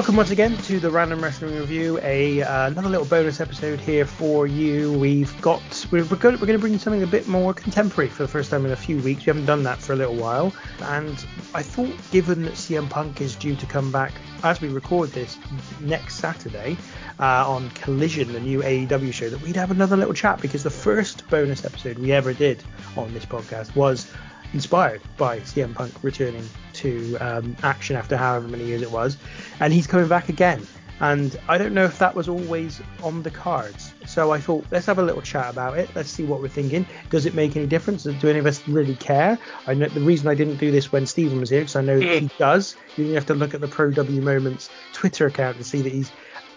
Welcome once again to the Random Wrestling Review, a uh, another little bonus episode here for you. We've got we're, we're going to bring something a bit more contemporary for the first time in a few weeks. We haven't done that for a little while, and I thought, given that CM Punk is due to come back as we record this next Saturday uh, on Collision, the new AEW show, that we'd have another little chat because the first bonus episode we ever did on this podcast was inspired by CM Punk returning to um, action after however many years it was, and he's coming back again. And I don't know if that was always on the cards. So I thought, let's have a little chat about it. Let's see what we're thinking. Does it make any difference? Do any of us really care? I know the reason I didn't do this when Stephen was here, because I know he does. You have to look at the Pro W Moments Twitter account to see that he's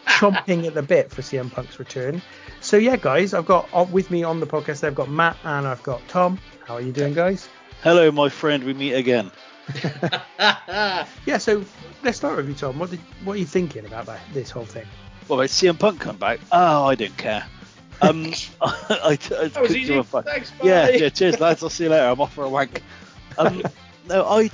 chomping at the bit for CM Punk's return. So yeah, guys, I've got uh, with me on the podcast. I've got Matt and I've got Tom. How are you doing, guys? Hello, my friend. We meet again. yeah, so let's start with you, Tom. What did, what are you thinking about that, this whole thing? Well, about CM Punk come back? Oh, I don't care. Um, I, I, I that was easy. Thanks, bye. Yeah, yeah. Cheers, lads. I'll see you later. I'm off for a wank. Um, no, I.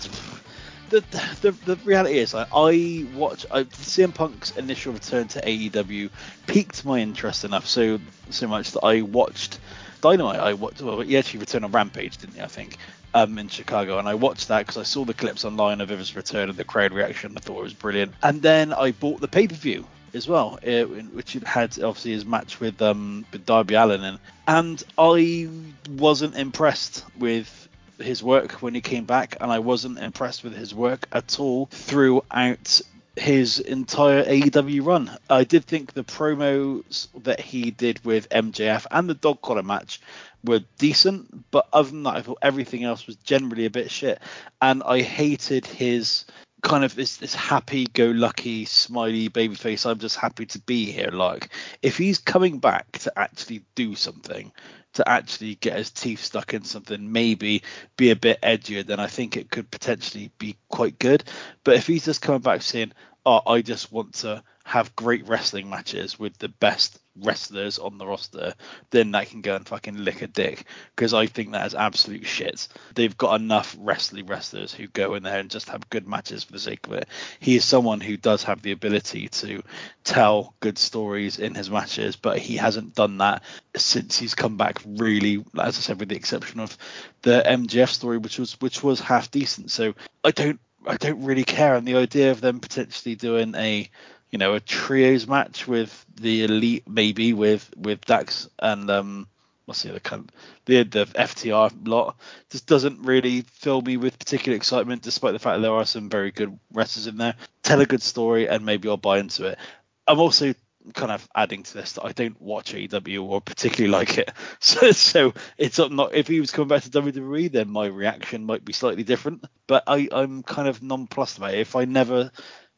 The, the, the reality is, I, I watch I, CM Punk's initial return to AEW piqued my interest enough so so much that I watched Dynamite. I watched. Well, he actually returned on Rampage, didn't he? I think um, in Chicago, and I watched that because I saw the clips online of his return and the crowd reaction. I thought it was brilliant. And then I bought the pay per view as well, uh, which had obviously his match with um with Darby Allin, and and I wasn't impressed with his work when he came back, and I wasn't impressed with his work at all throughout his entire AEW run. I did think the promos that he did with MJF and the dog collar match were decent, but other than that, I thought everything else was generally a bit shit. And I hated his kind of this, this happy-go-lucky, smiley babyface. I'm just happy to be here. Like, if he's coming back to actually do something, to actually get his teeth stuck in something, maybe be a bit edgier, then I think it could potentially be quite good. But if he's just coming back saying, "Oh, I just want to have great wrestling matches with the best wrestlers on the roster, then that can go and fucking lick a dick. Because I think that is absolute shit. They've got enough wrestling wrestlers who go in there and just have good matches for the sake of it. He is someone who does have the ability to tell good stories in his matches, but he hasn't done that since he's come back really, as I said, with the exception of the MJF story, which was which was half decent. So I don't I don't really care. And the idea of them potentially doing a you know a trios match with the elite maybe with with Dax and um what's the other kind the the FTR lot just doesn't really fill me with particular excitement despite the fact that there are some very good wrestlers in there. Tell a good story and maybe I'll buy into it. I'm also kind of adding to this that I don't watch AEW or particularly like it. So so it's not if he was coming back to WWE then my reaction might be slightly different. But I I'm kind of nonplussed about it. If I never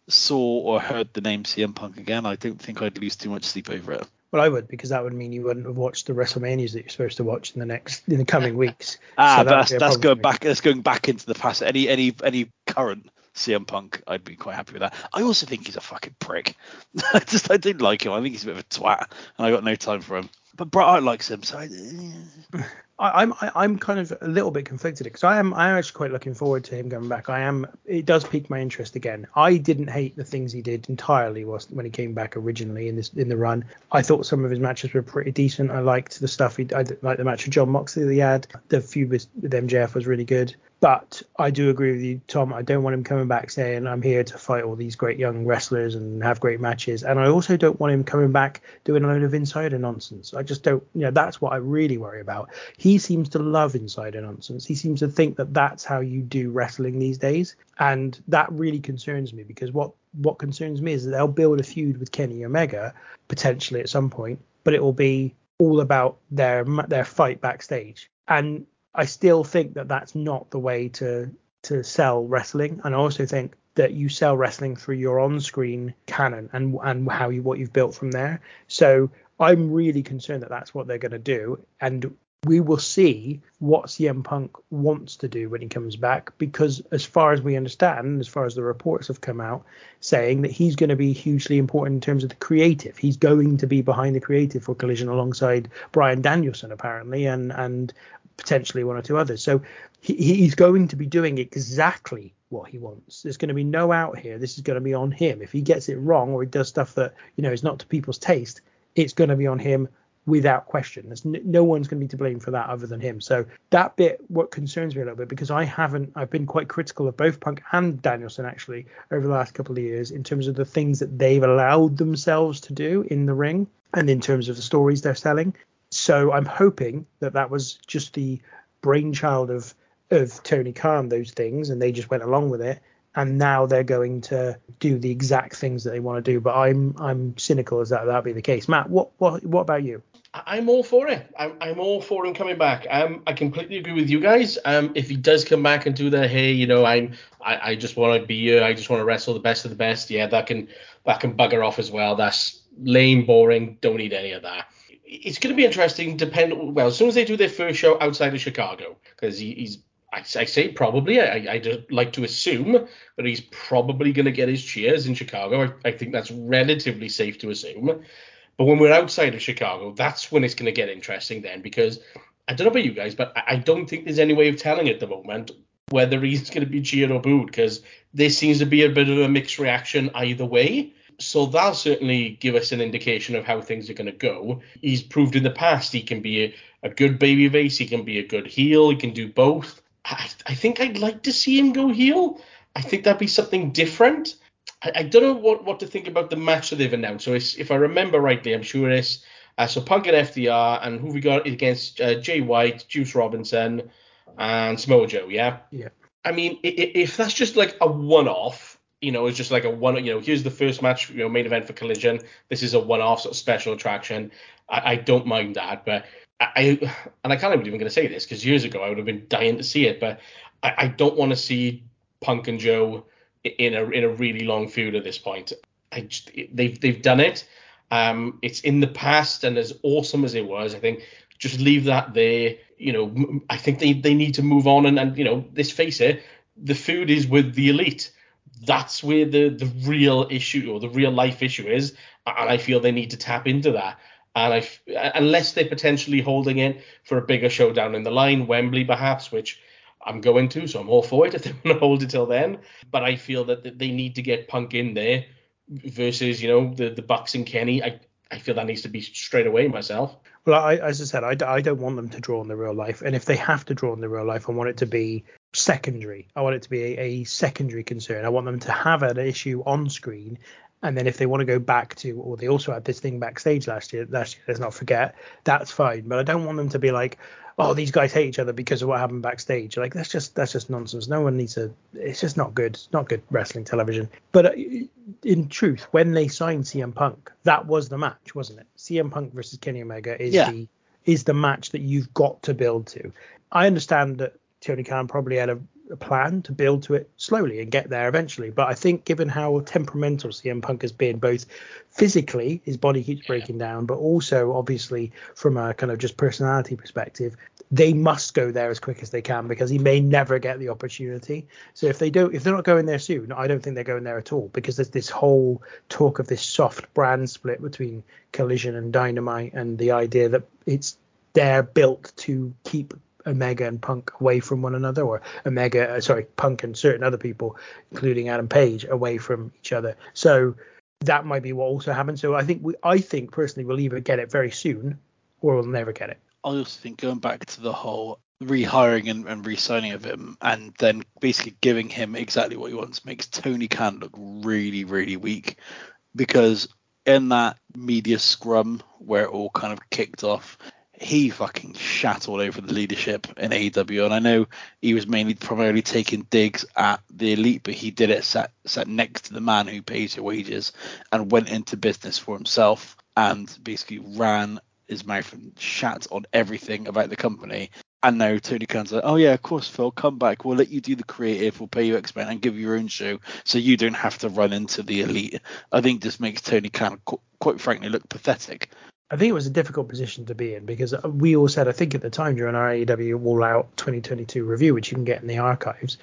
saw or heard the name CM Punk again, I don't think I'd lose too much sleep over it. Well, I would because that would mean you wouldn't have watched the WrestleManias that you're supposed to watch in the next in the coming weeks. ah, so that's, that's going back. That's going back into the past. Any any any current CM Punk, I'd be quite happy with that. I also think he's a fucking prick. I just I didn't like him. I think he's a bit of a twat, and I got no time for him. But Bret Hart likes him, so. I, I, I'm I, I'm kind of a little bit conflicted because I am I'm actually quite looking forward to him coming back. I am it does pique my interest again. I didn't hate the things he did entirely was when he came back originally in this in the run. I thought some of his matches were pretty decent. I liked the stuff he I liked the match with Jon Moxley that he had. The feud with, with MJF was really good. But I do agree with you, Tom. I don't want him coming back saying I'm here to fight all these great young wrestlers and have great matches. And I also don't want him coming back doing a load of insider nonsense. I just don't. You know, that's what I really worry about. He seems to love insider nonsense. He seems to think that that's how you do wrestling these days, and that really concerns me because what what concerns me is that they'll build a feud with Kenny Omega potentially at some point, but it will be all about their their fight backstage. And I still think that that's not the way to to sell wrestling, and I also think that you sell wrestling through your on-screen canon and and how you what you've built from there. So I'm really concerned that that's what they're going to do, and we will see what CM Punk wants to do when he comes back because as far as we understand, as far as the reports have come out saying that he's going to be hugely important in terms of the creative. He's going to be behind the creative for Collision alongside Bryan Danielson apparently and and potentially one or two others. So he, he's going to be doing exactly what he wants. There's going to be no out here. This is going to be on him. If he gets it wrong or he does stuff that you know is not to people's taste, it's going to be on him without question. There's n- no one's going to be to blame for that other than him. So that bit what concerns me a little bit because I haven't I've been quite critical of both Punk and Danielson actually over the last couple of years in terms of the things that they've allowed themselves to do in the ring and in terms of the stories they're selling. So I'm hoping that that was just the brainchild of of Tony Khan those things and they just went along with it and now they're going to do the exact things that they want to do. But I'm I'm cynical as that that be the case. Matt, what what what about you? I'm all for it. I'm, I'm all for him coming back. Um, I completely agree with you guys. Um, if he does come back and do that, hey, you know, I'm I, I just want to be here. I just want to wrestle the best of the best. Yeah, that can that can bugger off as well. That's lame, boring. Don't need any of that. It's going to be interesting. Depend well as soon as they do their first show outside of Chicago, because he, he's I, I, say probably. I, I just like to assume that he's probably going to get his cheers in Chicago. I, I, think that's relatively safe to assume. But when we're outside of Chicago, that's when it's going to get interesting then because I don't know about you guys, but I, I don't think there's any way of telling at the moment whether he's going to be cheered or booed because there seems to be a bit of a mixed reaction either way. So that'll certainly give us an indication of how things are going to go. He's proved in the past he can be a, a good baby face, he can be a good heel, he can do both. I, I think I'd like to see him go heel. I think that'd be something different. I, I don't know what, what to think about the match that they've announced. So if I remember rightly, I'm sure it's uh, so Punk and FTR, and who we got against uh, Jay White, Juice Robinson, and Samoa Joe. Yeah. Yeah. I mean, if that's just like a one-off, you know, it's just like a one, you know, here's the first match, you know, main event for Collision. This is a one-off sort of special attraction. I, I don't mind that, but I and I can't even going to say this because years ago I would have been dying to see it, but I, I don't want to see Punk and Joe in a in a really long feud at this point. Just, they've they've done it. Um, it's in the past, and as awesome as it was, I think just leave that there. You know, I think they, they need to move on, and, and you know, let's face it, the food is with the elite. That's where the the real issue or the real life issue is, and I feel they need to tap into that. And I, unless they're potentially holding it for a bigger showdown in the line, Wembley perhaps, which I'm going to, so I'm all for it if they want to hold it till then. But I feel that they need to get Punk in there versus, you know, the the Bucks and Kenny. I I feel that needs to be straight away myself. Well, I, as I said, I, I don't want them to draw on the real life, and if they have to draw on the real life, I want it to be secondary. I want it to be a, a secondary concern. I want them to have an issue on screen and then if they want to go back to, or they also had this thing backstage last year, last year, let's not forget, that's fine. But I don't want them to be like, oh, these guys hate each other because of what happened backstage. Like that's just that's just nonsense. No one needs to. It's just not good. It's not good wrestling television. But uh, in truth, when they signed CM Punk, that was the match, wasn't it? CM Punk versus Kenny Omega is yeah. the is the match that you've got to build to. I understand that Tony Khan probably had a a plan to build to it slowly and get there eventually. But I think given how temperamental CM Punk has been, both physically, his body keeps breaking down, but also obviously from a kind of just personality perspective, they must go there as quick as they can because he may never get the opportunity. So if they don't, if they're not going there soon, I don't think they're going there at all because there's this whole talk of this soft brand split between Collision and Dynamite and the idea that it's they're built to keep Omega and Punk away from one another, or Omega, uh, sorry, Punk and certain other people, including Adam Page, away from each other. So that might be what also happens. So I think we, I think personally, we'll either get it very soon, or we'll never get it. I also think going back to the whole rehiring and, and re-signing of him, and then basically giving him exactly what he wants, makes Tony Khan look really, really weak, because in that media scrum where it all kind of kicked off, he fucking shat all over the leadership in AEW. And I know he was mainly primarily taking digs at the elite, but he did it sat, sat next to the man who pays your wages and went into business for himself and basically ran his mouth and shat on everything about the company. And now Tony Khan's like, oh yeah, of course, Phil, come back. We'll let you do the creative. We'll pay you X and give you your own show, so you don't have to run into the elite. I think this makes Tony Khan, quite frankly, look pathetic. I think it was a difficult position to be in because uh, we all said, I think at the time during our AEW All Out 2022 review, which you can get in the archives,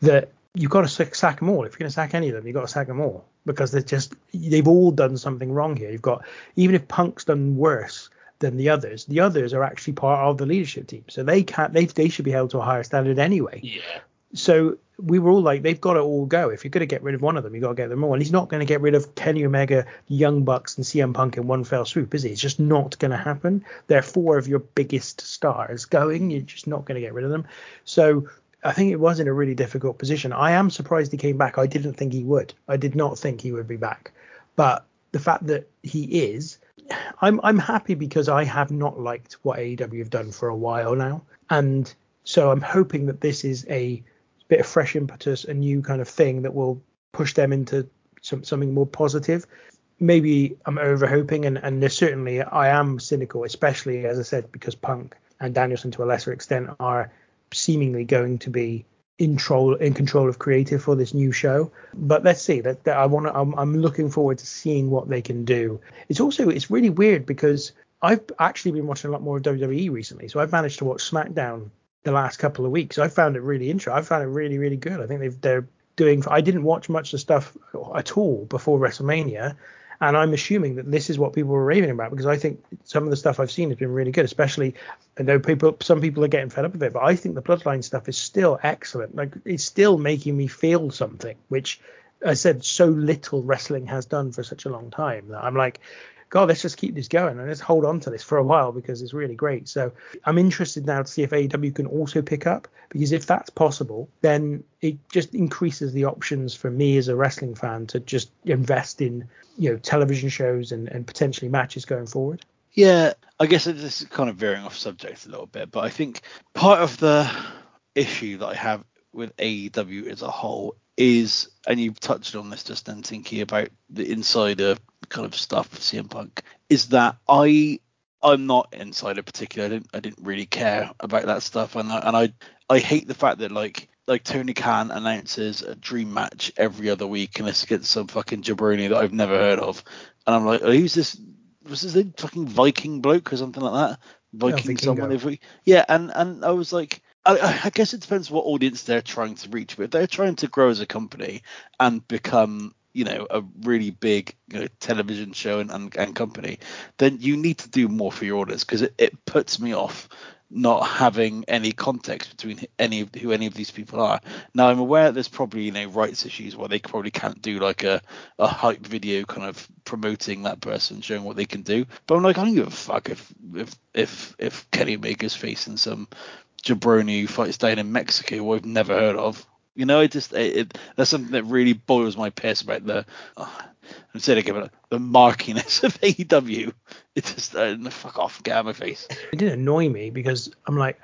that you've got to sack them all. If you're going to sack any of them, you've got to sack them all because they're just they've all done something wrong here. You've got even if Punk's done worse than the others. The others are actually part of the leadership team, so they can't. They they should be held to a higher standard anyway. Yeah. So we were all like, they've got to all go. If you're going to get rid of one of them, you've got to get them all. And he's not going to get rid of Kenny Omega, Young Bucks, and CM Punk in one fell swoop, is he? It's just not going to happen. They're four of your biggest stars going. You're just not going to get rid of them. So I think it was in a really difficult position. I am surprised he came back. I didn't think he would. I did not think he would be back. But the fact that he is, I'm I'm happy because I have not liked what AEW have done for a while now, and so I'm hoping that this is a bit of fresh impetus, a new kind of thing that will push them into some, something more positive. Maybe I'm over hoping, and, and certainly I am cynical, especially as I said, because Punk and Danielson to a lesser extent are seemingly going to be in control in control of creative for this new show. But let's see. That, that I want to. I'm, I'm looking forward to seeing what they can do. It's also it's really weird because I've actually been watching a lot more of WWE recently, so I've managed to watch SmackDown the last couple of weeks. I found it really interesting. I found it really, really good. I think they've they're doing. I didn't watch much of the stuff at all before WrestleMania, and I'm assuming that this is what people were raving about because I think some of the stuff I've seen has been really good. Especially, I know people, some people are getting fed up with it, but I think the Bloodline stuff is still excellent. Like it's still making me feel something, which I said so little wrestling has done for such a long time that I'm like, God, let's just keep this going and let's hold on to this for a while because it's really great. So I'm interested now to see if AEW can also pick up because if that's possible, then it just increases the options for me as a wrestling fan to just invest in you know television shows and, and potentially matches going forward. Yeah, I guess this is kind of veering off subject a little bit, but I think part of the issue that I have with AEW as a whole is, and you've touched on this just then, thinking about the insider kind of stuff with CM Punk, is that I I'm not insider particular. I didn't I didn't really care about that stuff, and I, and I I hate the fact that like like Tony Khan announces a dream match every other week and it's against some fucking jabroni that I've never heard of, and I'm like, who's this? Was this a fucking Viking bloke or something like that? Viking someone every yeah, and and I was like. I, I guess it depends what audience they're trying to reach. But if they're trying to grow as a company and become, you know, a really big you know, television show and, and, and company, then you need to do more for your audience because it, it puts me off not having any context between any of who any of these people are. Now I'm aware there's probably you know rights issues where they probably can't do like a, a hype video kind of promoting that person, showing what they can do. But I'm like I don't give a fuck if if if if Kenny Omega's facing some jabroni who fights down in Mexico who I've never heard of. You know, it just it, it that's something that really boils my piss about the. Oh, of giving it the markiness of AEW, it just uh, fuck off, get out of my face. It did annoy me because I'm like,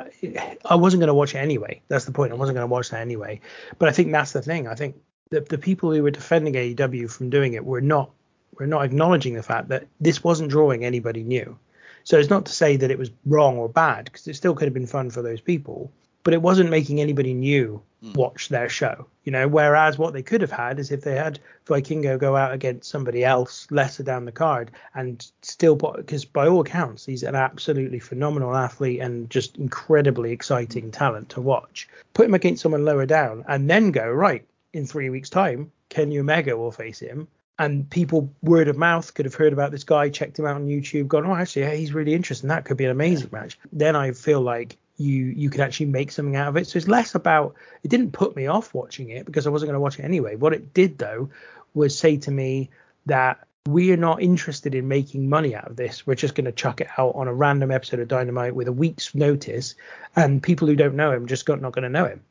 I wasn't going to watch it anyway. That's the point. I wasn't going to watch that anyway. But I think that's the thing. I think the the people who were defending AEW from doing it were not were not acknowledging the fact that this wasn't drawing anybody new. So it's not to say that it was wrong or bad because it still could have been fun for those people, but it wasn't making anybody new hmm. watch their show. You know, whereas what they could have had is if they had Vikingo go out against somebody else lesser down the card and still, because by all accounts he's an absolutely phenomenal athlete and just incredibly exciting talent to watch. Put him against someone lower down and then go right in three weeks' time, Kenny Omega will face him and people word of mouth could have heard about this guy, checked him out on YouTube, gone, oh, actually, yeah, he's really interesting. That could be an amazing match. Then I feel like you you could actually make something out of it. So it's less about it didn't put me off watching it because I wasn't going to watch it anyway. What it did though was say to me that we are not interested in making money out of this. We're just going to chuck it out on a random episode of Dynamite with a week's notice, and people who don't know him just got, not going to know him.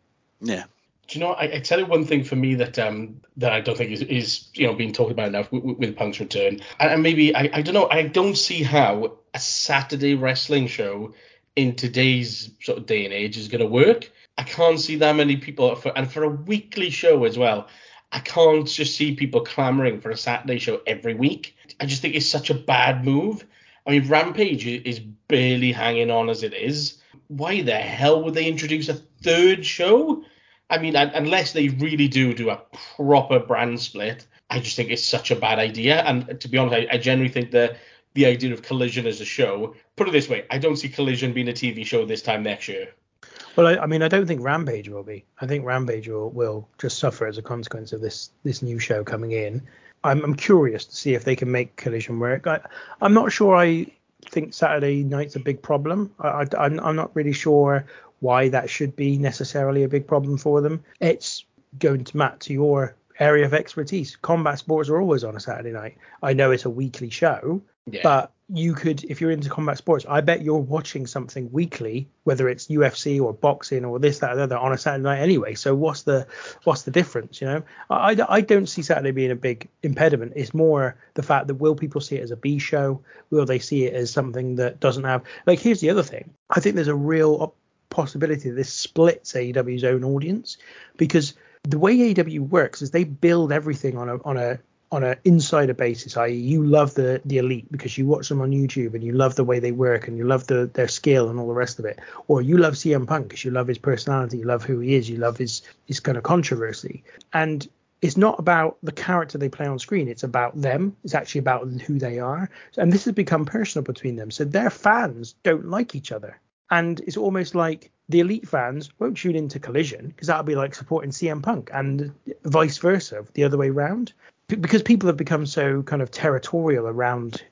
Yeah. Do you know? I, I tell you one thing for me that um that I don't think is, is you know being talked about enough with, with, Punk's return, and, and maybe I, I don't know. I don't see how a Saturday wrestling show in today's sort of day and age is going to work. I can't see that many people for and for a weekly show as well. I can't just see people clamoring for a Saturday show every week. I just think it's such a bad move. I mean, Rampage is barely hanging on as it is. Why the hell would they introduce a third show? I mean, unless they really do do a proper brand split, I just think it's such a bad idea. And to be honest, I, I generally think that the idea of Collision as a show, put it this way, I don't see Collision being a TV show this time next year. Well, I, I mean, I don't think Rampage will be. I think Rampage will, will just suffer as a consequence of this this new show coming in. I'm, I'm curious to see if they can make Collision work. I, I'm not sure I think Saturday night's a big problem. I, I, I'm, I'm not really sure why that should be necessarily a big problem for them. It's going to Matt to your area of expertise. Combat sports are always on a Saturday night. I know it's a weekly show, Yeah. but you could, if you're into combat sports, I bet you're watching something weekly, whether it's UFC or boxing or this, that, or the other, on a Saturday night anyway. So what's the what's the difference? You know, I, I, don't see Saturday being a big impediment. It's more the fact that will people see it as a B show? Will they see it as something that doesn't have? Like, here's the other thing. I think there's a real possibility that this splits AEW's own audience because the way AEW works is they build everything on a on a on an insider basis, i.e., you love the the elite because you watch them on YouTube and you love the way they work and you love the their skill and all the rest of it, or you love CM Punk because you love his personality, you love who he is, you love his his kind of controversy, and it's not about the character they play on screen. It's about them. It's actually about who they are, and this has become personal between them. So their fans don't like each other, and it's almost like the elite fans won't tune into Collision because that'll be like supporting CM Punk, and vice versa, the other way round because people have become so kind of territorial around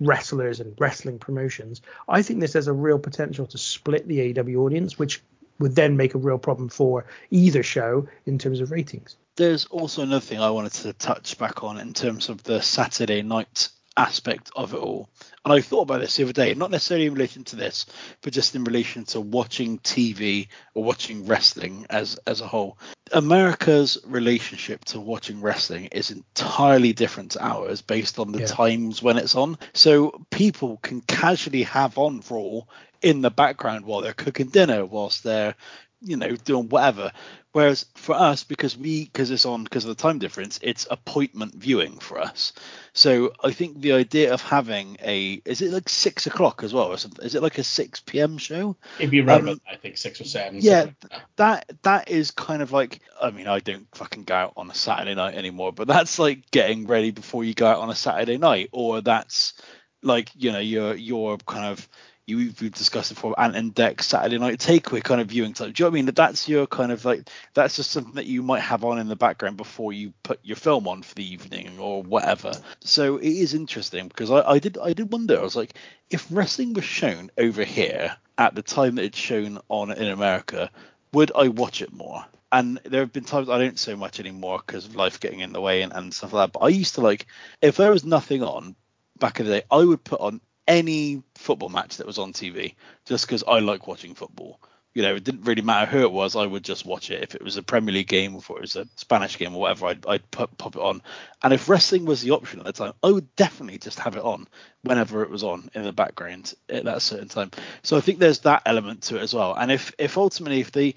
wrestlers and wrestling promotions, I think this has a real potential to split the AEW audience, which would then make a real problem for either show in terms of ratings. There's also another thing I wanted to touch back on in terms of the Saturday night aspect of it all. And I thought about this the other day, not necessarily in relation to this, but just in relation to watching TV or watching wrestling as as a whole. America's relationship to watching wrestling is entirely different to ours based on the Yeah. times when it's on. So people can casually have on Raw in the background while they're cooking dinner, whilst they're you know doing whatever whereas for us because we because it's on because of the time difference it's appointment viewing for us so i think the idea of having a is it like six o'clock as well or something is it like a 6 p.m show It'd be around Um, I think six or seven. yeah like that. that that is kind of like i mean i don't fucking go out on a saturday night anymore but that's like getting ready before you go out on a saturday night or that's like you know your your kind of you we've discussed before Ant and Dec Saturday night takeaway kind of viewing time. Do you know what I mean? That that's your kind of like that's just something that you might have on in the background before you put your film on for the evening or whatever. So it is interesting because I, I did I did wonder. I was like, if wrestling was shown over here at the time that it's shown on in America, would I watch it more? And there have been times I don't so much anymore because of life getting in the way and, and stuff like that. But I used to like if there was nothing on back in the day, I would put on any football match that was on TV just because I like watching football. You know, it didn't really matter who it was. I would just watch it. If it was a Premier League game or if it was a Spanish game or whatever, I'd, I'd put, pop it on. And if wrestling was the option at the time, I would definitely just have it on whenever it was on in the background at that certain time. So I think there's that element to it as well. And if, if ultimately, if the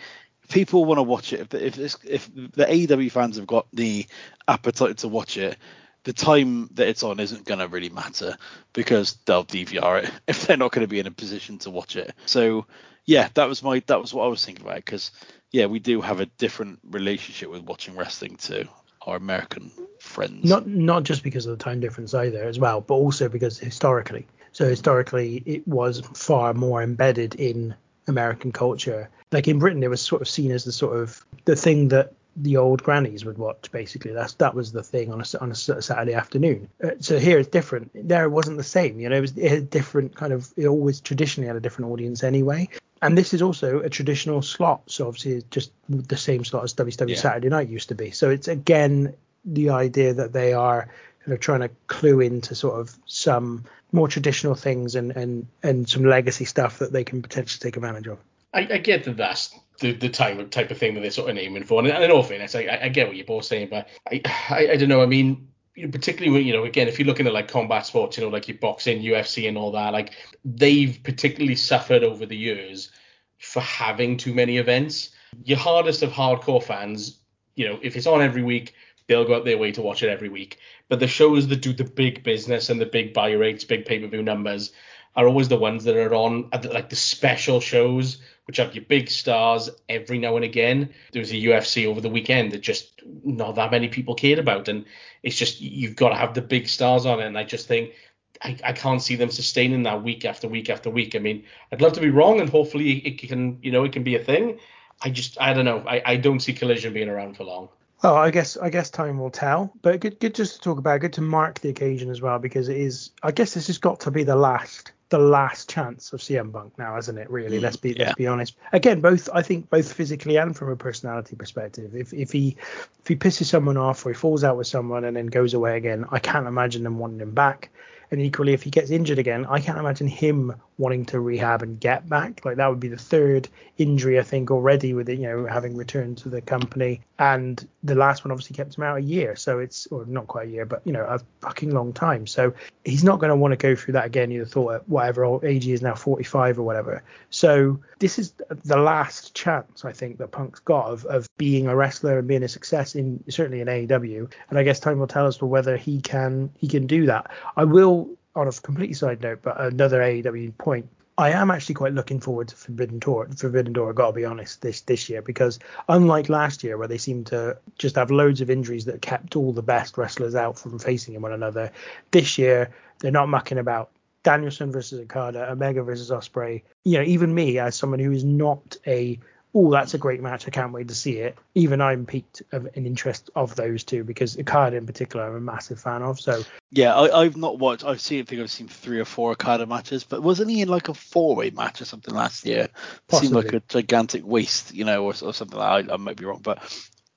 people want to watch it, if if, if the AEW fans have got the appetite to watch it, the time that it's on isn't going to really matter because they'll DVR it if they're not going to be in a position to watch it. So yeah, that was my that was what I was thinking about because yeah, we do have a different relationship with watching wrestling to our American friends. Not not just because of the time difference either as well, but also because historically. So historically, it was far more embedded in American culture. Like in Britain, it was sort of seen as the sort of the thing that the old grannies would watch. Basically, that's that was the thing on a on a Saturday afternoon. Uh, so here it's different. There it wasn't the same. You know, it was it had a different kind of. It always traditionally had a different audience anyway. And this is also a traditional slot. So obviously, it's just the same slot as WCW Yeah. Saturday Night used to be. So it's again the idea that they are kind of trying to clue into sort of some more traditional things and and and some legacy stuff that they can potentially take advantage of. I, I get that that's the, the type type of thing that they're sort of aiming for, and, in all fairness, I, I, get what you're both saying, but I, I, I don't know. I mean, particularly when you know, again, if you're looking at like combat sports, you know, like your boxing, UFC, and all that, like they've particularly suffered over the years for having too many events. Your hardest of hardcore fans, you know, if it's on every week, they'll go out their way to watch it every week. But the shows that do the big business and the big buy rates, big pay per view numbers, are always the ones that are on like the special shows, which have your big stars every now and again. There was a UFC over the weekend that just not that many people cared about, and it's just you've got to have the big stars on it. And I just think I, I can't see them sustaining that week after week after week. I mean, I'd love to be wrong, and hopefully it can you know it can be a thing. I just I don't know. I, I don't see Collision being around for long. Oh, I guess I guess time will tell, but good good just to talk about, good to mark the occasion as well because it is. I guess this has got to be the last the last chance of CM Punk now, isn't it? Really, mm, let's be yeah. let's be honest. Again, both I think both physically and from a personality perspective. If if he if he pisses someone off or he falls out with someone and then goes away again, I can't imagine them wanting him back. And equally, if he gets injured again, I can't imagine him wanting to rehab and get back. Like that would be the third injury I think already with it, you know, having returned to the company. And the last one obviously kept him out a year, so it's or not quite a year, but you know, a fucking long time. So he's not going to want to go through that again. You'd have thought at whatever age he is now, 45 or whatever. So this is the last chance I think that Punk's got of, of being a wrestler and being a success in certainly in AEW. And I guess time will tell us whether he can he can do that. I will on a completely side note, but another AEW point. I am actually quite looking forward to Forbidden Door. Forbidden Door, I gotta be honest, this this year because unlike last year where they seemed to just have loads of injuries that kept all the best wrestlers out from facing one another, this year they're not mucking about. Danielson versus Okada, Omega versus Ospreay. You know, even me as someone who is not a oh, that's a great match. I can't wait to see it. Even I'm piqued of an interest of those two because Okada in particular, I'm a massive fan of. So Yeah, I, I've not watched. I've seen. I think I've seen three or four Okada matches, but wasn't he in like a four-way match or something last year? Seemed like a gigantic waste, you know, or, or something. Like I, I might be wrong, but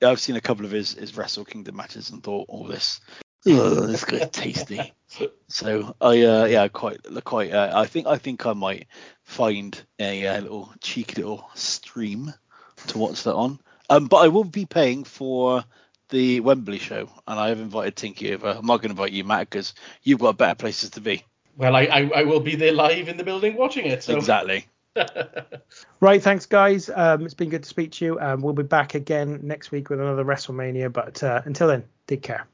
I've seen a couple of his his Wrestle Kingdom matches and thought, oh, this. Ugh, this guy's tasty. So I uh, yeah quite quite uh, I think I think I might find a, uh little cheeky little stream to watch that on. Um, but I will be paying for the Wembley show, and I have invited Tinky over. I'm not going to invite you, Matt, because you've got better places to be. Well, I, I, I will be there live in the building watching it. So. Exactly. right, thanks guys. Um, it's been good to speak to you. Um, we'll be back again next week with another WrestleMania. But uh, until then, take care.